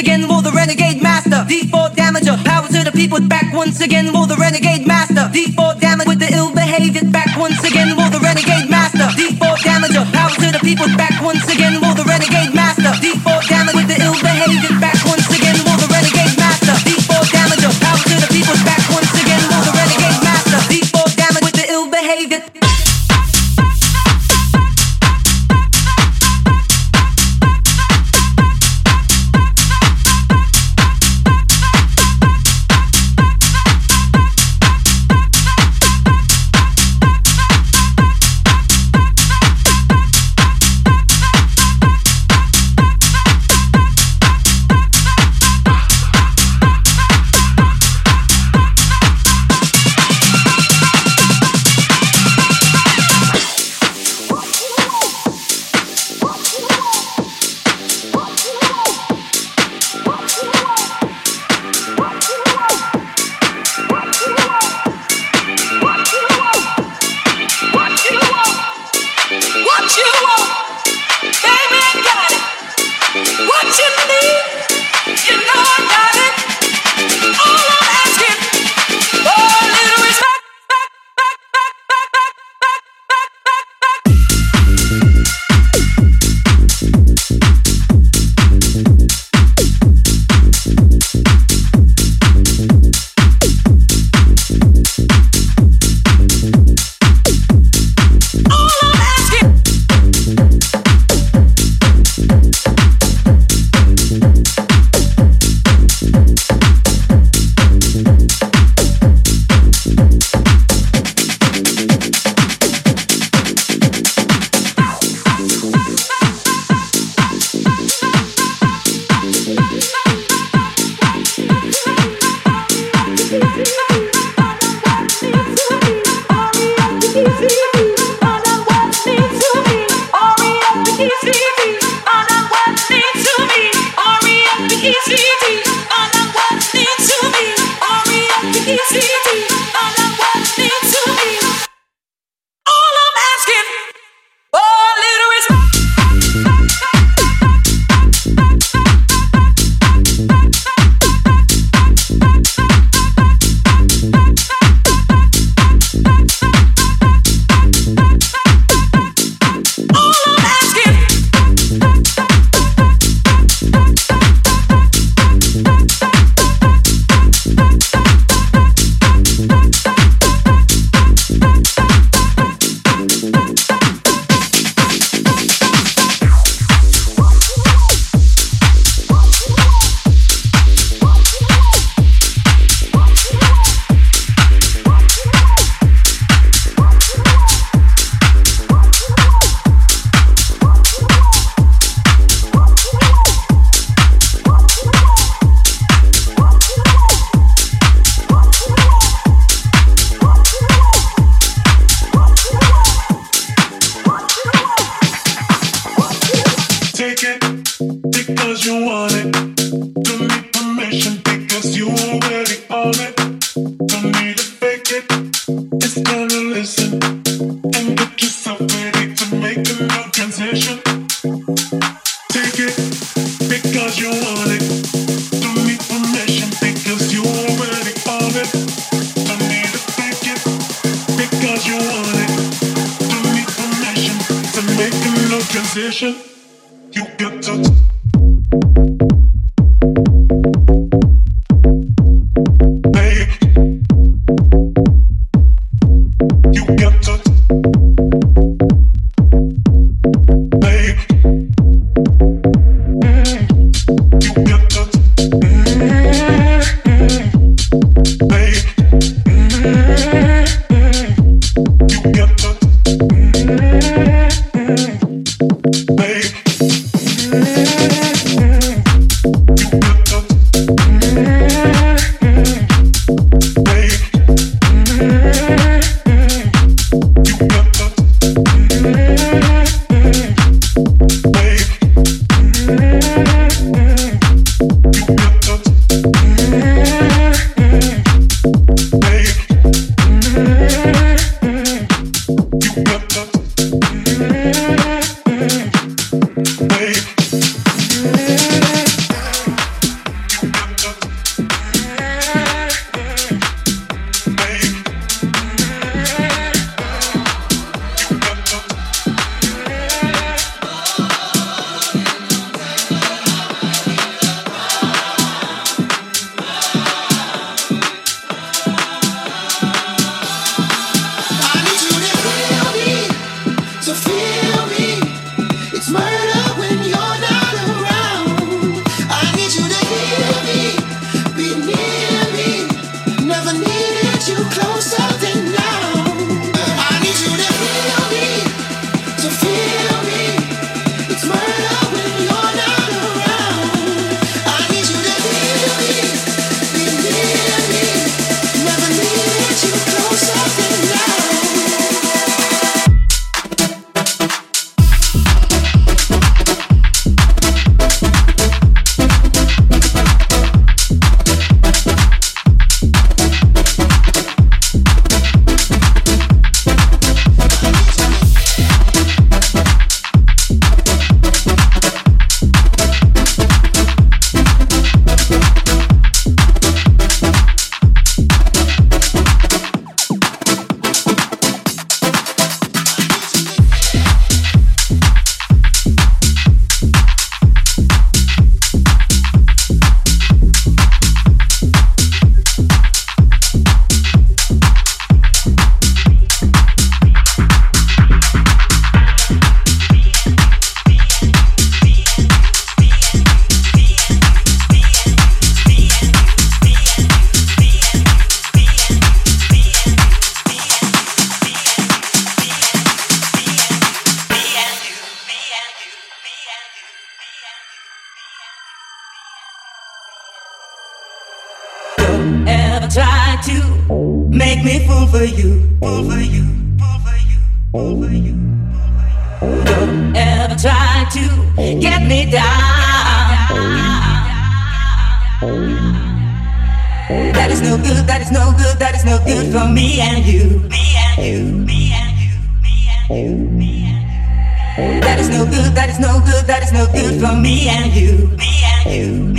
again for the renegade master. D4 damager, power to the people. Back once again for the renegade master. Default damage with the ill-behaved. Back once again for the renegade master. D4 damager, power to the people. Back once again for the renegade master. Default damage with the ill-behaved. Back ever try to make me fool for you, fool for you, fool for you, fool for you. Don't ever try to get me down. That is no good, that is no good, that is no good for me and you. Me and you, me and you, me and you, me and you. That is no good, that is no good, that is no good for me and you. Me and you.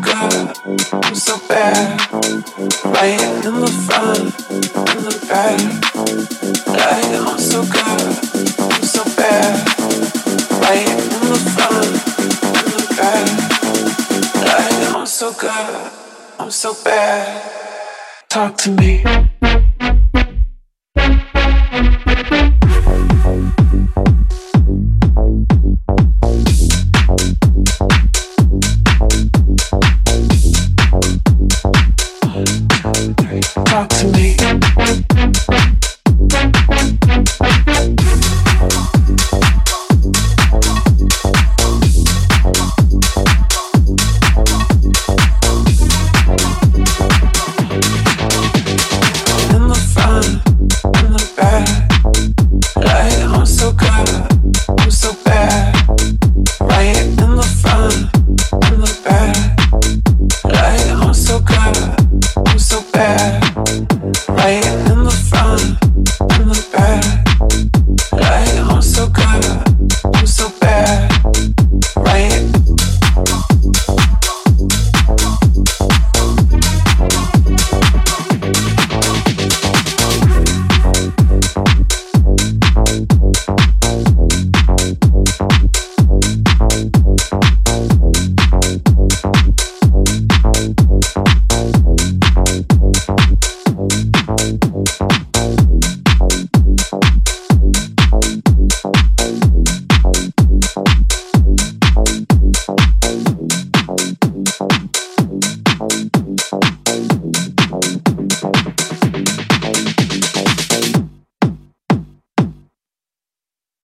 Good, I'm so bad. Right in the front, in the back. Like I'm so good, I'm so bad. Right in the front, in the back. Like I'm so good, I'm so bad. Talk to me. talk to